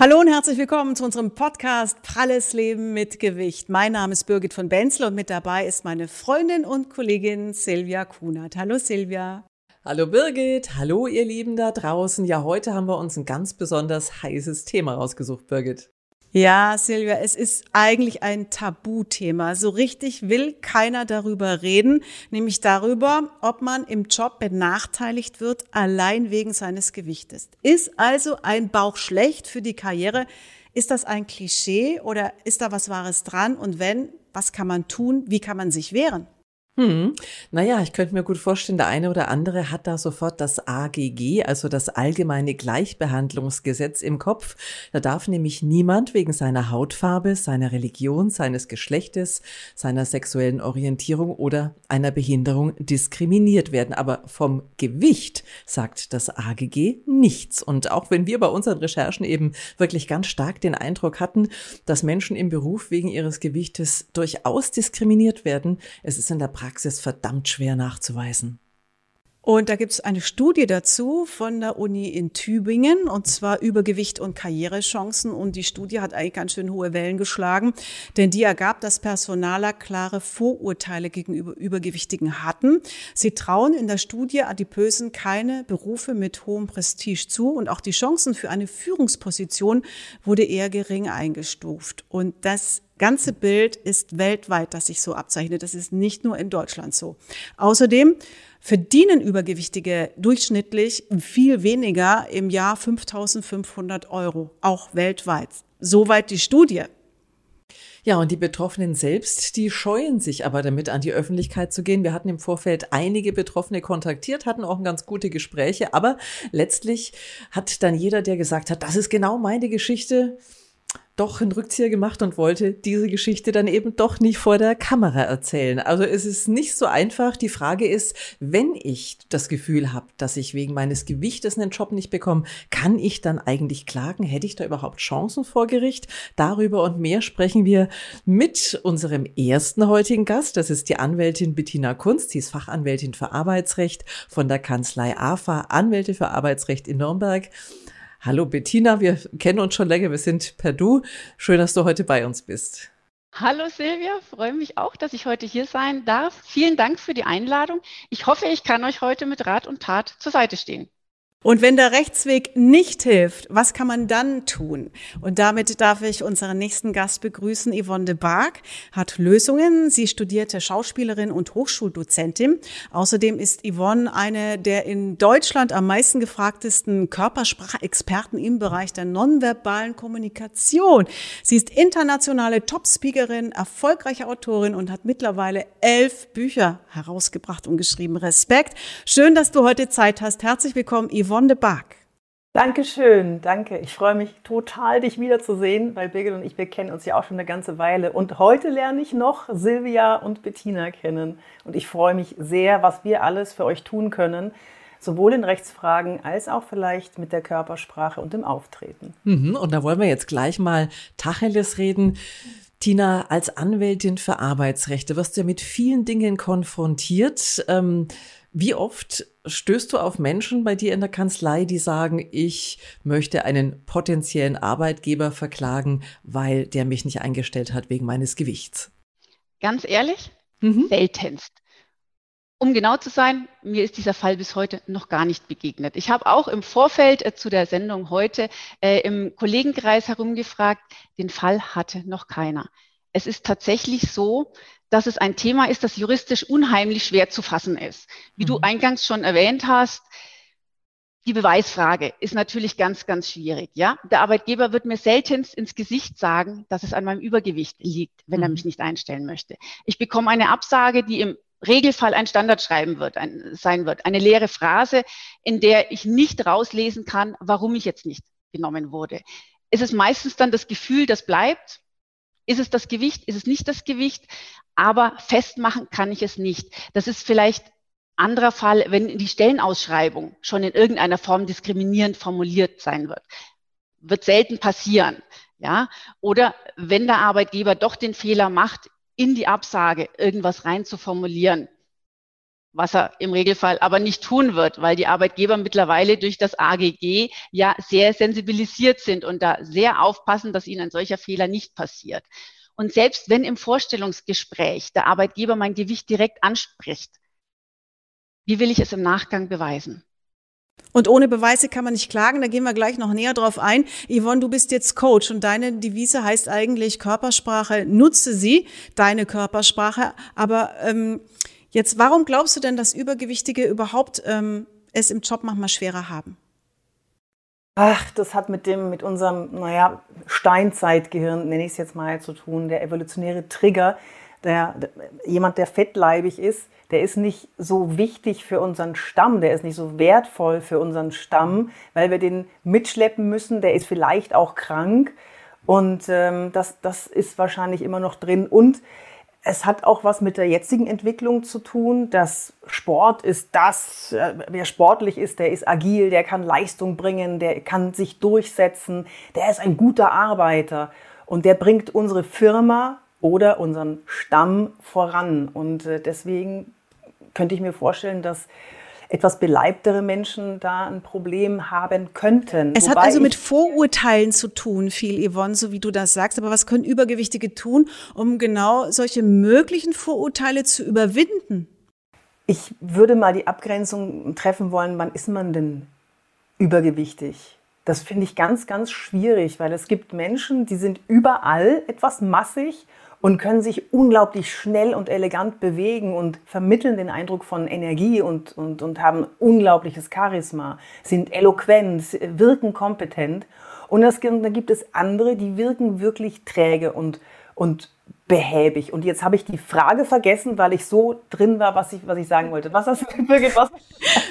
Hallo und herzlich willkommen zu unserem Podcast Pralles Leben mit Gewicht. Mein Name ist Birgit von Benzel und mit dabei ist meine Freundin und Kollegin Silvia Kunert. Hallo Silvia. Hallo Birgit, hallo ihr Lieben da draußen. Ja, heute haben wir uns ein ganz besonders heißes Thema rausgesucht, Birgit. Ja, Silvia, es ist eigentlich ein Tabuthema. So richtig will keiner darüber reden, nämlich darüber, ob man im Job benachteiligt wird, allein wegen seines Gewichtes. Ist also ein Bauch schlecht für die Karriere? Ist das ein Klischee oder ist da was Wahres dran? Und wenn, was kann man tun? Wie kann man sich wehren? Hm. Naja, ich könnte mir gut vorstellen, der eine oder andere hat da sofort das AGG, also das Allgemeine Gleichbehandlungsgesetz im Kopf. Da darf nämlich niemand wegen seiner Hautfarbe, seiner Religion, seines Geschlechtes, seiner sexuellen Orientierung oder einer Behinderung diskriminiert werden. Aber vom Gewicht sagt das AGG nichts. Und auch wenn wir bei unseren Recherchen eben wirklich ganz stark den Eindruck hatten, dass Menschen im Beruf wegen ihres Gewichtes durchaus diskriminiert werden, es ist in der Praxis verdammt schwer nachzuweisen. Und da gibt es eine Studie dazu von der Uni in Tübingen, und zwar Übergewicht und Karrierechancen. Und die Studie hat eigentlich ganz schön hohe Wellen geschlagen, denn die ergab, dass Personaler klare Vorurteile gegenüber Übergewichtigen hatten. Sie trauen in der Studie Adipösen keine Berufe mit hohem Prestige zu und auch die Chancen für eine Führungsposition wurde eher gering eingestuft. Und das ganze Bild ist weltweit, das sich so abzeichnet. Das ist nicht nur in Deutschland so. Außerdem verdienen Übergewichtige durchschnittlich viel weniger im Jahr 5500 Euro, auch weltweit. Soweit die Studie. Ja, und die Betroffenen selbst, die scheuen sich aber damit, an die Öffentlichkeit zu gehen. Wir hatten im Vorfeld einige Betroffene kontaktiert, hatten auch ganz gute Gespräche, aber letztlich hat dann jeder, der gesagt hat, das ist genau meine Geschichte, doch einen Rückzieher gemacht und wollte diese Geschichte dann eben doch nicht vor der Kamera erzählen. Also es ist nicht so einfach. Die Frage ist, wenn ich das Gefühl habe, dass ich wegen meines Gewichtes einen Job nicht bekomme, kann ich dann eigentlich klagen? Hätte ich da überhaupt Chancen vor Gericht? Darüber und mehr sprechen wir mit unserem ersten heutigen Gast. Das ist die Anwältin Bettina Kunst. Sie ist Fachanwältin für Arbeitsrecht von der Kanzlei AFA, Anwälte für Arbeitsrecht in Nürnberg. Hallo Bettina, wir kennen uns schon länger, wir sind per Du. Schön, dass du heute bei uns bist. Hallo Silvia, freue mich auch, dass ich heute hier sein darf. Vielen Dank für die Einladung. Ich hoffe, ich kann euch heute mit Rat und Tat zur Seite stehen. Und wenn der Rechtsweg nicht hilft, was kann man dann tun? Und damit darf ich unseren nächsten Gast begrüßen. Yvonne de Barg hat Lösungen. Sie studierte Schauspielerin und Hochschuldozentin. Außerdem ist Yvonne eine der in Deutschland am meisten gefragtesten Körpersprachexperten im Bereich der nonverbalen Kommunikation. Sie ist internationale Topspeakerin, erfolgreiche Autorin und hat mittlerweile elf Bücher herausgebracht und geschrieben. Respekt. Schön, dass du heute Zeit hast. Herzlich willkommen, Yvonne. Yvonne de Barg. Dankeschön, danke. Ich freue mich total, dich wiederzusehen, weil Birgit und ich, wir kennen uns ja auch schon eine ganze Weile. Und heute lerne ich noch Silvia und Bettina kennen. Und ich freue mich sehr, was wir alles für euch tun können, sowohl in Rechtsfragen als auch vielleicht mit der Körpersprache und dem Auftreten. Mhm, und da wollen wir jetzt gleich mal Tacheles reden. Tina, als Anwältin für Arbeitsrechte wirst du ja mit vielen Dingen konfrontiert. Ähm, wie oft stößt du auf Menschen bei dir in der Kanzlei, die sagen, ich möchte einen potenziellen Arbeitgeber verklagen, weil der mich nicht eingestellt hat wegen meines Gewichts? Ganz ehrlich, mhm. seltenst. Um genau zu sein, mir ist dieser Fall bis heute noch gar nicht begegnet. Ich habe auch im Vorfeld äh, zu der Sendung heute äh, im Kollegenkreis herumgefragt, den Fall hatte noch keiner. Es ist tatsächlich so, dass es ein Thema ist, das juristisch unheimlich schwer zu fassen ist. Wie mhm. du eingangs schon erwähnt hast, die Beweisfrage ist natürlich ganz, ganz schwierig. Ja, der Arbeitgeber wird mir seltenst ins Gesicht sagen, dass es an meinem Übergewicht liegt, wenn mhm. er mich nicht einstellen möchte. Ich bekomme eine Absage, die im Regelfall ein Standardschreiben wird, ein, sein wird, eine leere Phrase, in der ich nicht rauslesen kann, warum ich jetzt nicht genommen wurde. Es ist meistens dann das Gefühl, das bleibt. Ist es das Gewicht? Ist es nicht das Gewicht? aber festmachen kann ich es nicht. Das ist vielleicht anderer Fall, wenn die Stellenausschreibung schon in irgendeiner Form diskriminierend formuliert sein wird. Wird selten passieren. Ja? Oder wenn der Arbeitgeber doch den Fehler macht, in die Absage irgendwas rein zu formulieren, was er im Regelfall aber nicht tun wird, weil die Arbeitgeber mittlerweile durch das AGG ja sehr sensibilisiert sind und da sehr aufpassen, dass ihnen ein solcher Fehler nicht passiert. Und selbst wenn im Vorstellungsgespräch der Arbeitgeber mein Gewicht direkt anspricht, wie will ich es im Nachgang beweisen? Und ohne Beweise kann man nicht klagen, da gehen wir gleich noch näher drauf ein. Yvonne, du bist jetzt Coach und deine Devise heißt eigentlich Körpersprache, nutze sie, deine Körpersprache. Aber ähm, jetzt, warum glaubst du denn, dass Übergewichtige überhaupt ähm, es im Job manchmal schwerer haben? Ach, das hat mit dem, mit unserem, naja, Steinzeitgehirn, nenne ich es jetzt mal, zu tun. Der evolutionäre Trigger, der, der, jemand, der fettleibig ist, der ist nicht so wichtig für unseren Stamm, der ist nicht so wertvoll für unseren Stamm, weil wir den mitschleppen müssen. Der ist vielleicht auch krank und ähm, das, das ist wahrscheinlich immer noch drin. Und es hat auch was mit der jetzigen Entwicklung zu tun. dass Sport ist das, äh, wer sportlich ist, der ist agil, der kann Leistung bringen, der kann sich durchsetzen, der ist ein guter Arbeiter und der bringt unsere Firma oder unseren Stamm voran. Und äh, deswegen könnte ich mir vorstellen, dass etwas beleibtere Menschen da ein Problem haben könnten. Es Wobei hat also mit Vorurteilen zu tun, viel Yvonne, so wie du das sagst. Aber was können Übergewichtige tun, um genau solche möglichen Vorurteile zu überwinden? Ich würde mal die Abgrenzung treffen wollen, wann ist man denn übergewichtig? Das finde ich ganz, ganz schwierig, weil es gibt Menschen, die sind überall etwas massig und können sich unglaublich schnell und elegant bewegen und vermitteln den Eindruck von Energie und, und, und haben unglaubliches Charisma, sind eloquent, wirken kompetent. Und das, dann gibt es andere, die wirken wirklich träge und, und behäbig. Und jetzt habe ich die Frage vergessen, weil ich so drin war, was ich, was ich sagen wollte. Was hast du was?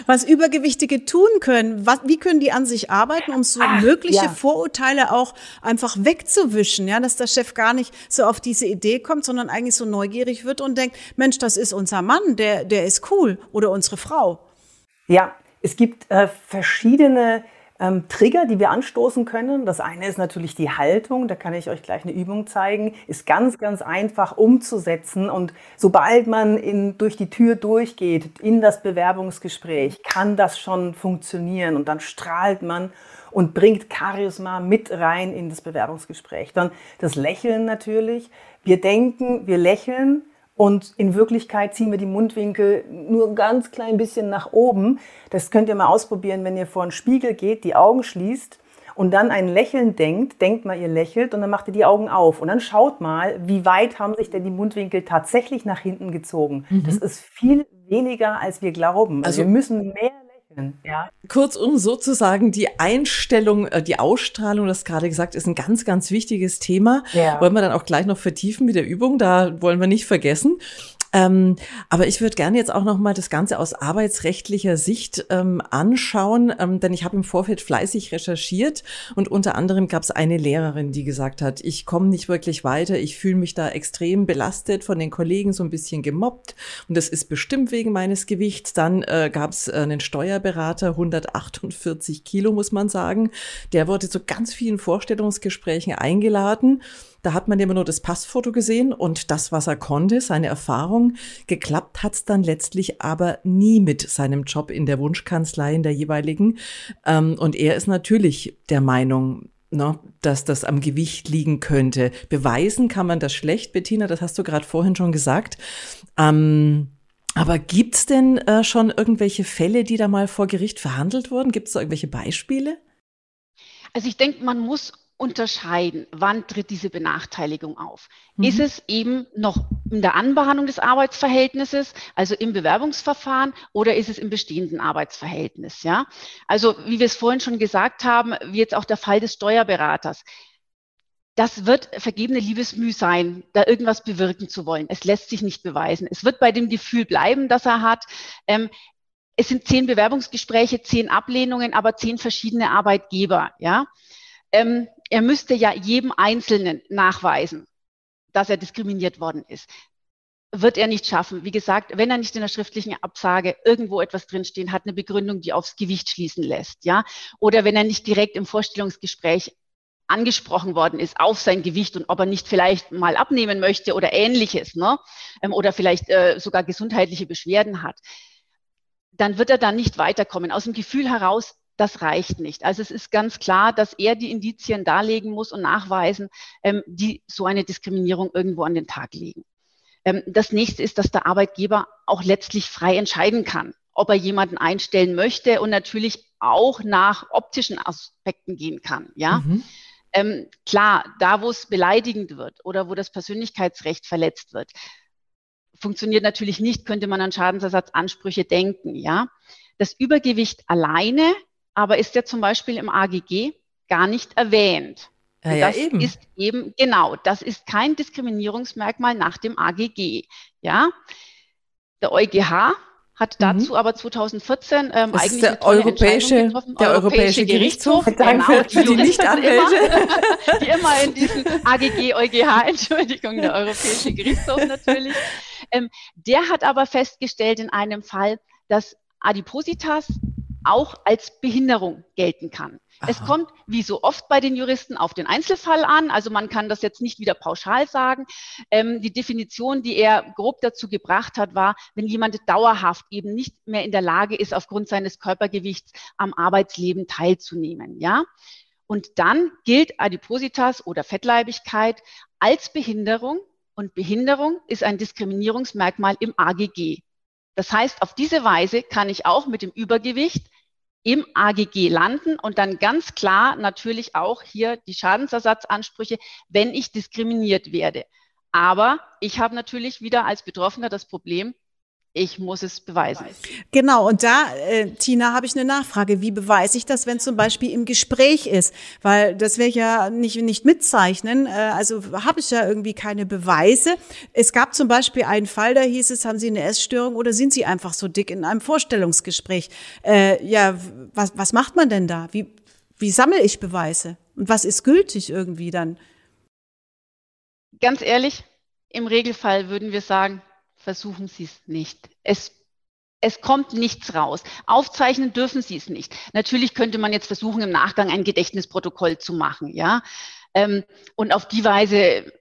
was Übergewichtige tun können. Was, wie können die an sich arbeiten, um so Ach, mögliche ja. Vorurteile auch einfach wegzuwischen, ja, dass der Chef gar nicht so auf diese Idee kommt, sondern eigentlich so neugierig wird und denkt, Mensch, das ist unser Mann, der, der ist cool oder unsere Frau. Ja, es gibt äh, verschiedene ähm, Trigger, die wir anstoßen können. Das eine ist natürlich die Haltung. Da kann ich euch gleich eine Übung zeigen. Ist ganz, ganz einfach umzusetzen. Und sobald man in, durch die Tür durchgeht in das Bewerbungsgespräch, kann das schon funktionieren. Und dann strahlt man und bringt Charisma mit rein in das Bewerbungsgespräch. Dann das Lächeln natürlich. Wir denken, wir lächeln, und in Wirklichkeit ziehen wir die Mundwinkel nur ein ganz klein bisschen nach oben. Das könnt ihr mal ausprobieren, wenn ihr vor einen Spiegel geht, die Augen schließt und dann ein Lächeln denkt, denkt mal, ihr lächelt und dann macht ihr die Augen auf und dann schaut mal, wie weit haben sich denn die Mundwinkel tatsächlich nach hinten gezogen. Mhm. Das ist viel weniger, als wir glauben. Also, also wir müssen mehr ja. Kurzum sozusagen die Einstellung, äh, die Ausstrahlung, das gerade gesagt, ist ein ganz, ganz wichtiges Thema. Ja. Wollen wir dann auch gleich noch vertiefen mit der Übung, da wollen wir nicht vergessen. Ähm, aber ich würde gerne jetzt auch noch mal das Ganze aus arbeitsrechtlicher Sicht ähm, anschauen, ähm, denn ich habe im Vorfeld fleißig recherchiert und unter anderem gab es eine Lehrerin, die gesagt hat, ich komme nicht wirklich weiter, ich fühle mich da extrem belastet von den Kollegen, so ein bisschen gemobbt und das ist bestimmt wegen meines Gewichts. Dann äh, gab es äh, einen Steuerberater, 148 Kilo muss man sagen, der wurde zu ganz vielen Vorstellungsgesprächen eingeladen da hat man immer nur das Passfoto gesehen und das, was er konnte, seine Erfahrung. Geklappt hat's dann letztlich aber nie mit seinem Job in der Wunschkanzlei in der jeweiligen. Ähm, und er ist natürlich der Meinung, ne, dass das am Gewicht liegen könnte. Beweisen kann man das schlecht, Bettina, das hast du gerade vorhin schon gesagt. Ähm, aber gibt's denn äh, schon irgendwelche Fälle, die da mal vor Gericht verhandelt wurden? Gibt es da irgendwelche Beispiele? Also ich denke, man muss unterscheiden, wann tritt diese Benachteiligung auf. Mhm. Ist es eben noch in der Anbahnung des Arbeitsverhältnisses, also im Bewerbungsverfahren, oder ist es im bestehenden Arbeitsverhältnis? Ja, also wie wir es vorhin schon gesagt haben, wie jetzt auch der Fall des Steuerberaters. Das wird vergebene Liebesmüh sein, da irgendwas bewirken zu wollen. Es lässt sich nicht beweisen. Es wird bei dem Gefühl bleiben, das er hat. Ähm, es sind zehn Bewerbungsgespräche, zehn Ablehnungen, aber zehn verschiedene Arbeitgeber. Ja, ähm, er müsste ja jedem Einzelnen nachweisen, dass er diskriminiert worden ist. Wird er nicht schaffen. Wie gesagt, wenn er nicht in der schriftlichen Absage irgendwo etwas drinstehen hat, eine Begründung, die aufs Gewicht schließen lässt, ja, oder wenn er nicht direkt im Vorstellungsgespräch angesprochen worden ist auf sein Gewicht und ob er nicht vielleicht mal abnehmen möchte oder ähnliches, ne? Ähm, oder vielleicht äh, sogar gesundheitliche Beschwerden hat, dann wird er dann nicht weiterkommen. Aus dem Gefühl heraus, das reicht nicht. Also es ist ganz klar, dass er die Indizien darlegen muss und nachweisen, ähm, die so eine Diskriminierung irgendwo an den Tag legen. Ähm, das nächste ist, dass der Arbeitgeber auch letztlich frei entscheiden kann, ob er jemanden einstellen möchte und natürlich auch nach optischen Aspekten gehen kann. Ja. Mhm. Ähm, klar, da wo es beleidigend wird oder wo das Persönlichkeitsrecht verletzt wird, funktioniert natürlich nicht, könnte man an Schadensersatzansprüche denken. Ja, das Übergewicht alleine, aber ist ja zum Beispiel im AGG gar nicht erwähnt. Ja, ja, das eben. ist eben, genau, das ist kein Diskriminierungsmerkmal nach dem AGG. Ja, der EuGH hat mhm. dazu mhm. aber 2014 ähm, das eigentlich der europäische. Der Europäische Gerichtshof, Gerichtshof genau, für die Nichtanwälte. Immer, die immer in diesem AGG, EuGH, Entschuldigung, der Europäische Gerichtshof natürlich. Ähm, der hat aber festgestellt in einem Fall, dass Adipositas auch als Behinderung gelten kann. Aha. Es kommt, wie so oft bei den Juristen, auf den Einzelfall an. Also man kann das jetzt nicht wieder pauschal sagen. Ähm, die Definition, die er grob dazu gebracht hat, war, wenn jemand dauerhaft eben nicht mehr in der Lage ist, aufgrund seines Körpergewichts am Arbeitsleben teilzunehmen. Ja? Und dann gilt Adipositas oder Fettleibigkeit als Behinderung. Und Behinderung ist ein Diskriminierungsmerkmal im AGG. Das heißt, auf diese Weise kann ich auch mit dem Übergewicht im AGG landen und dann ganz klar natürlich auch hier die Schadensersatzansprüche, wenn ich diskriminiert werde. Aber ich habe natürlich wieder als Betroffener das Problem, ich muss es beweisen. Genau, und da, äh, Tina, habe ich eine Nachfrage. Wie beweise ich das, wenn zum Beispiel im Gespräch ist? Weil das werde ich ja nicht, nicht mitzeichnen. Äh, also habe ich ja irgendwie keine Beweise. Es gab zum Beispiel einen Fall, da hieß es, haben Sie eine Essstörung oder sind Sie einfach so dick in einem Vorstellungsgespräch? Äh, ja, was, was macht man denn da? Wie, wie sammle ich Beweise? Und was ist gültig irgendwie dann? Ganz ehrlich, im Regelfall würden wir sagen, versuchen Sie es nicht. Es es kommt nichts raus. Aufzeichnen dürfen Sie es nicht. Natürlich könnte man jetzt versuchen, im Nachgang ein Gedächtnisprotokoll zu machen, ja, ähm, und auf die Weise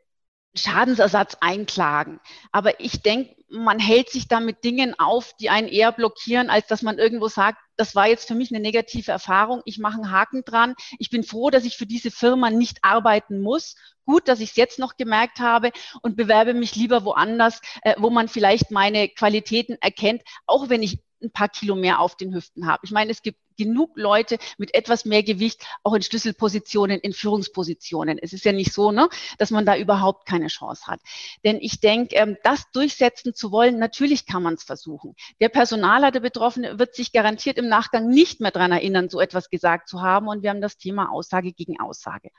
Schadensersatz einklagen. Aber ich denke, man hält sich da mit Dingen auf, die einen eher blockieren, als dass man irgendwo sagt, das war jetzt für mich eine negative Erfahrung, ich mache einen Haken dran, ich bin froh, dass ich für diese Firma nicht arbeiten muss. Gut, dass ich es jetzt noch gemerkt habe und bewerbe mich lieber woanders, äh, wo man vielleicht meine Qualitäten erkennt, auch wenn ich ein paar Kilo mehr auf den Hüften habe. Ich meine, es gibt genug Leute mit etwas mehr Gewicht, auch in Schlüsselpositionen, in Führungspositionen. Es ist ja nicht so, ne, dass man da überhaupt keine Chance hat. Denn ich denke, ähm, das durchsetzen zu wollen, natürlich kann man es versuchen. Der Personaler, der Betroffene, wird sich garantiert im Nachgang nicht mehr daran erinnern, so etwas gesagt zu haben. Und wir haben das Thema Aussage gegen Aussage.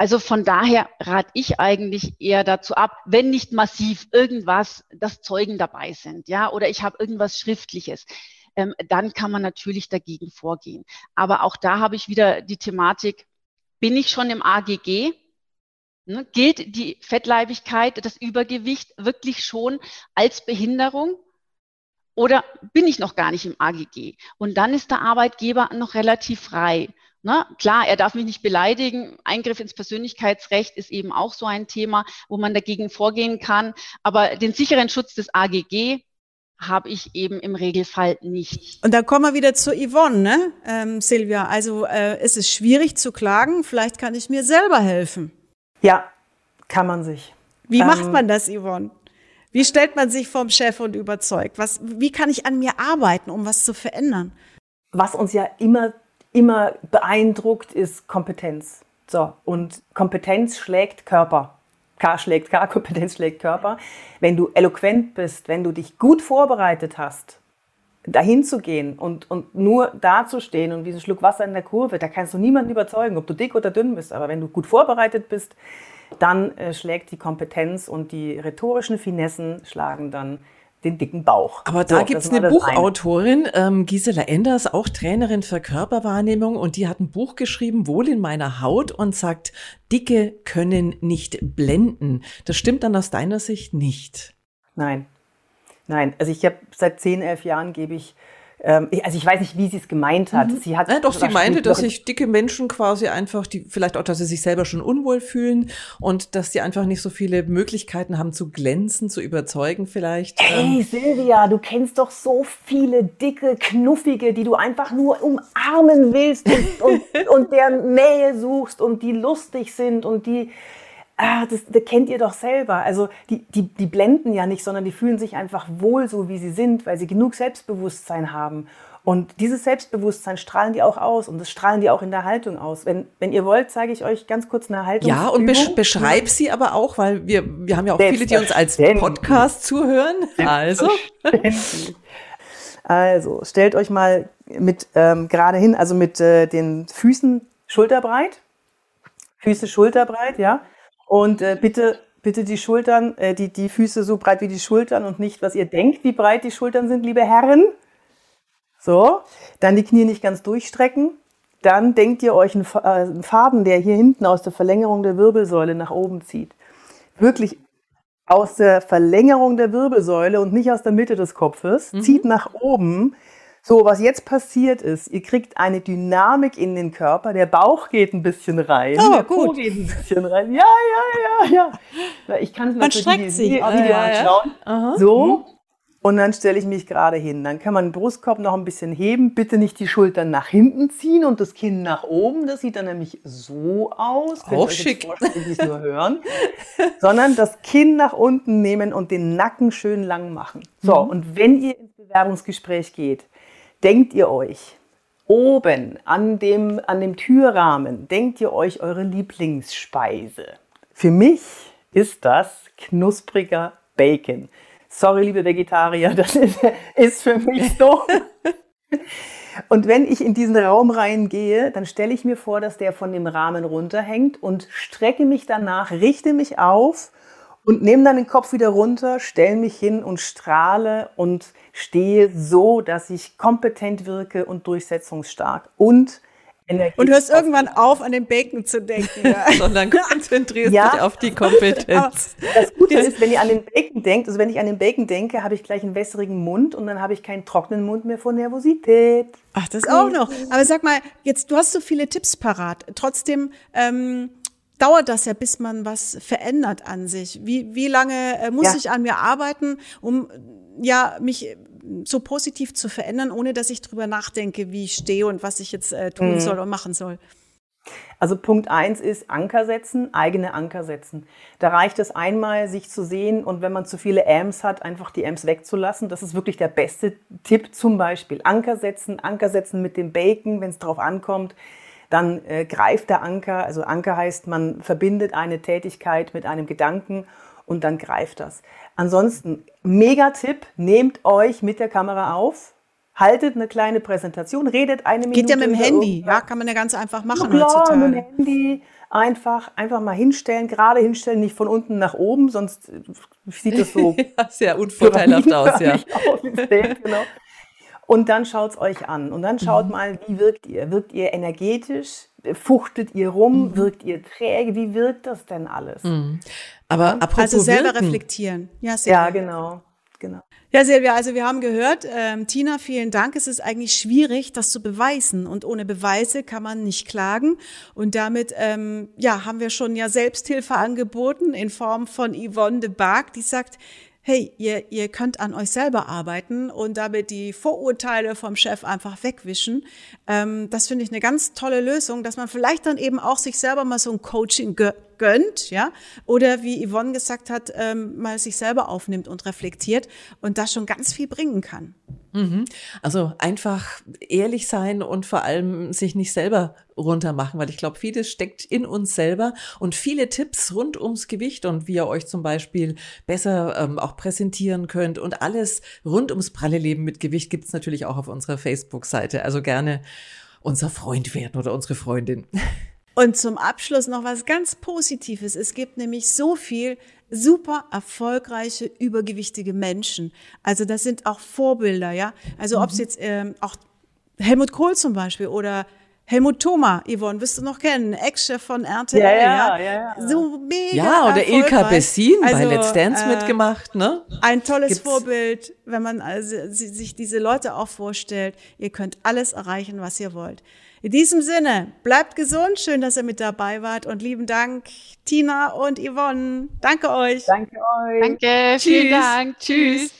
Also von daher rate ich eigentlich eher dazu ab, wenn nicht massiv irgendwas, dass Zeugen dabei sind, ja, oder ich habe irgendwas Schriftliches, ähm, dann kann man natürlich dagegen vorgehen. Aber auch da habe ich wieder die Thematik, bin ich schon im AGG? Ne, gilt die Fettleibigkeit, das Übergewicht wirklich schon als Behinderung? Oder bin ich noch gar nicht im AGG? Und dann ist der Arbeitgeber noch relativ frei. Ne? Klar, er darf mich nicht beleidigen. Eingriff ins Persönlichkeitsrecht ist eben auch so ein Thema, wo man dagegen vorgehen kann. Aber den sicheren Schutz des AGG habe ich eben im Regelfall nicht. Und da kommen wir wieder zu Yvonne, ne, ähm, Silvia. Also äh, es ist schwierig zu klagen. Vielleicht kann ich mir selber helfen. Ja, kann man sich. Wie ähm, macht man das, Yvonne? Wie stellt man sich vom Chef und überzeugt? Was, wie kann ich an mir arbeiten, um was zu verändern? Was uns ja immer immer beeindruckt, ist Kompetenz. So, und Kompetenz schlägt Körper. K schlägt K, Kompetenz schlägt Körper. Wenn du eloquent bist, wenn du dich gut vorbereitet hast, dahin zu gehen und, und nur dazustehen und diesen Schluck Wasser in der Kurve, da kannst du niemanden überzeugen, ob du dick oder dünn bist. Aber wenn du gut vorbereitet bist, dann äh, schlägt die Kompetenz und die rhetorischen Finessen schlagen dann den dicken Bauch. Aber da so, gibt es eine Buchautorin, ähm, Gisela Enders, auch Trainerin für Körperwahrnehmung, und die hat ein Buch geschrieben, Wohl in meiner Haut, und sagt, Dicke können nicht blenden. Das stimmt dann aus deiner Sicht nicht? Nein. Nein. Also ich habe seit zehn, elf Jahren gebe ich ähm, also ich weiß nicht, wie sie es gemeint hat. Mhm. Sie hat ja, doch, sie meinte, dass sich dicke Menschen quasi einfach, die vielleicht auch, dass sie sich selber schon unwohl fühlen und dass sie einfach nicht so viele Möglichkeiten haben zu glänzen, zu überzeugen vielleicht. Hey ähm. Silvia, du kennst doch so viele dicke, knuffige, die du einfach nur umarmen willst und, und, und deren Nähe suchst und die lustig sind und die ah, das, das kennt ihr doch selber. Also die, die, die blenden ja nicht, sondern die fühlen sich einfach wohl so, wie sie sind, weil sie genug Selbstbewusstsein haben. Und dieses Selbstbewusstsein strahlen die auch aus und das strahlen die auch in der Haltung aus. Wenn, wenn ihr wollt, zeige ich euch ganz kurz eine Haltung. Ja, und besch beschreib sie aber auch, weil wir, wir haben ja auch viele, die uns als Podcast zuhören. Also. Also, stellt euch mal mit ähm, gerade hin, also mit äh, den Füßen schulterbreit. Füße schulterbreit, ja. Und äh, bitte, bitte die Schultern, äh, die, die Füße so breit wie die Schultern und nicht, was ihr denkt, wie breit die Schultern sind, liebe Herren. So, dann die Knie nicht ganz durchstrecken. Dann denkt ihr euch einen, äh, einen Faden, der hier hinten aus der Verlängerung der Wirbelsäule nach oben zieht. Wirklich aus der Verlängerung der Wirbelsäule und nicht aus der Mitte des Kopfes, mhm. zieht nach oben so, was jetzt passiert ist, ihr kriegt eine Dynamik in den Körper, der Bauch geht ein bisschen rein, oh, der gut. Po geht ein bisschen rein. Ja, ja, ja, ja. Ich kann es mal für die, sich. Video, ja, anschauen. Ja. So, mhm. und dann stelle ich mich gerade hin. Dann kann man den Brustkorb noch ein bisschen heben. Bitte nicht die Schultern nach hinten ziehen und das Kinn nach oben. Das sieht dann nämlich so aus. Könnt Auch schick. Nicht nur hören. Sondern das Kinn nach unten nehmen und den Nacken schön lang machen. So, mhm. und wenn ihr ins Bewerbungsgespräch geht, denkt ihr euch oben an dem, an dem Türrahmen, denkt ihr euch eure Lieblingsspeise? Für mich ist das knuspriger Bacon. Sorry, liebe Vegetarier, das ist, ist für mich so. Und wenn ich in diesen Raum reingehe, dann stelle ich mir vor, dass der von dem Rahmen runterhängt und strecke mich danach, richte mich auf und nehme dann den Kopf wieder runter, stelle mich hin und strahle und stehe so, dass ich kompetent wirke und durchsetzungsstark und und hörst irgendwann auf, an den Bacon zu denken. Ja. Sondern konzentrierst ja. dich auf die Kompetenz. das Gute ist, wenn ihr an den Bacon denkt, also wenn ich an den Bacon denke, habe ich gleich einen wässrigen Mund und dann habe ich keinen trockenen Mund mehr vor Nervosität. Ach, das auch noch. Aber sag mal, jetzt, du hast so viele Tipps parat. Trotzdem, ähm, dauert das ja, bis man was verändert an sich. Wie, wie lange äh, muss ja. ich an mir arbeiten, um ja mich so positiv zu verändern, ohne dass ich drüber nachdenke, wie ich stehe und was ich jetzt äh, tun mhm. soll und machen soll? Also Punkt eins ist Anker setzen, eigene Anker setzen. Da reicht es einmal, sich zu sehen und wenn man zu viele Amps hat, einfach die Amps wegzulassen. Das ist wirklich der beste Tipp. Zum Beispiel Anker setzen, Anker setzen mit dem Bacon, wenn es drauf ankommt dann äh, greift der Anker. Also Anker heißt, man verbindet eine Tätigkeit mit einem Gedanken und dann greift das. Ansonsten, Megatipp, nehmt euch mit der Kamera auf, haltet eine kleine Präsentation, redet eine Minute. Geht ja mit dem Handy, ja, kann man ja ganz einfach machen ja, heutzutage. mit dem Handy einfach, einfach mal hinstellen, gerade hinstellen, nicht von unten nach oben, sonst sieht das so ja, sehr unvorteilhaft aus, ja. Aus, genau. Und dann schaut's euch an. Und dann schaut mhm. mal, wie wirkt ihr? Wirkt ihr energetisch? Fuchtet ihr rum? Mhm. Wirkt ihr träge? Wie wirkt das denn alles? Mhm. Aber ja? apropos Also selber wirken. reflektieren. Ja, ja genau. genau. Ja, Silvia, also wir haben gehört, ähm, Tina, vielen Dank. Es ist eigentlich schwierig, das zu beweisen. Und ohne Beweise kann man nicht klagen. Und damit, ähm, ja, haben wir schon ja Selbsthilfe angeboten in Form von Yvonne de Barg, die sagt, hey, ihr, ihr könnt an euch selber arbeiten und damit die Vorurteile vom Chef einfach wegwischen. Ähm, das finde ich eine ganz tolle Lösung, dass man vielleicht dann eben auch sich selber mal so ein Coaching gönnt, ja, oder wie Yvonne gesagt hat, ähm, mal sich selber aufnimmt und reflektiert und das schon ganz viel bringen kann. Mhm. Also einfach ehrlich sein und vor allem sich nicht selber runtermachen, weil ich glaube, vieles steckt in uns selber und viele Tipps rund ums Gewicht und wie ihr euch zum Beispiel besser ähm, auch präsentieren könnt und alles rund ums pralle Leben mit Gewicht gibt's natürlich auch auf unserer Facebook-Seite. Also gerne unser Freund werden oder unsere Freundin. Und zum Abschluss noch was ganz Positives. Es gibt nämlich so viel super erfolgreiche, übergewichtige Menschen. Also das sind auch Vorbilder, ja. Also mhm. ob es jetzt ähm, auch Helmut Kohl zum Beispiel oder Helmut Thoma, Yvonne, wirst du noch kennen, Ex-Chef von RTL. Ja, ja, ja. ja. So mega Ja, oder Ilka Bessin also, bei Let's Dance äh, mitgemacht, ne? Ein tolles Gibt's- Vorbild, wenn man also sich diese Leute auch vorstellt. Ihr könnt alles erreichen, was ihr wollt. In diesem Sinne, bleibt gesund. Schön, dass ihr mit dabei wart. Und lieben Dank, Tina und Yvonne. Danke euch. Danke euch. Danke, vielen Tschüss. Dank. Tschüss.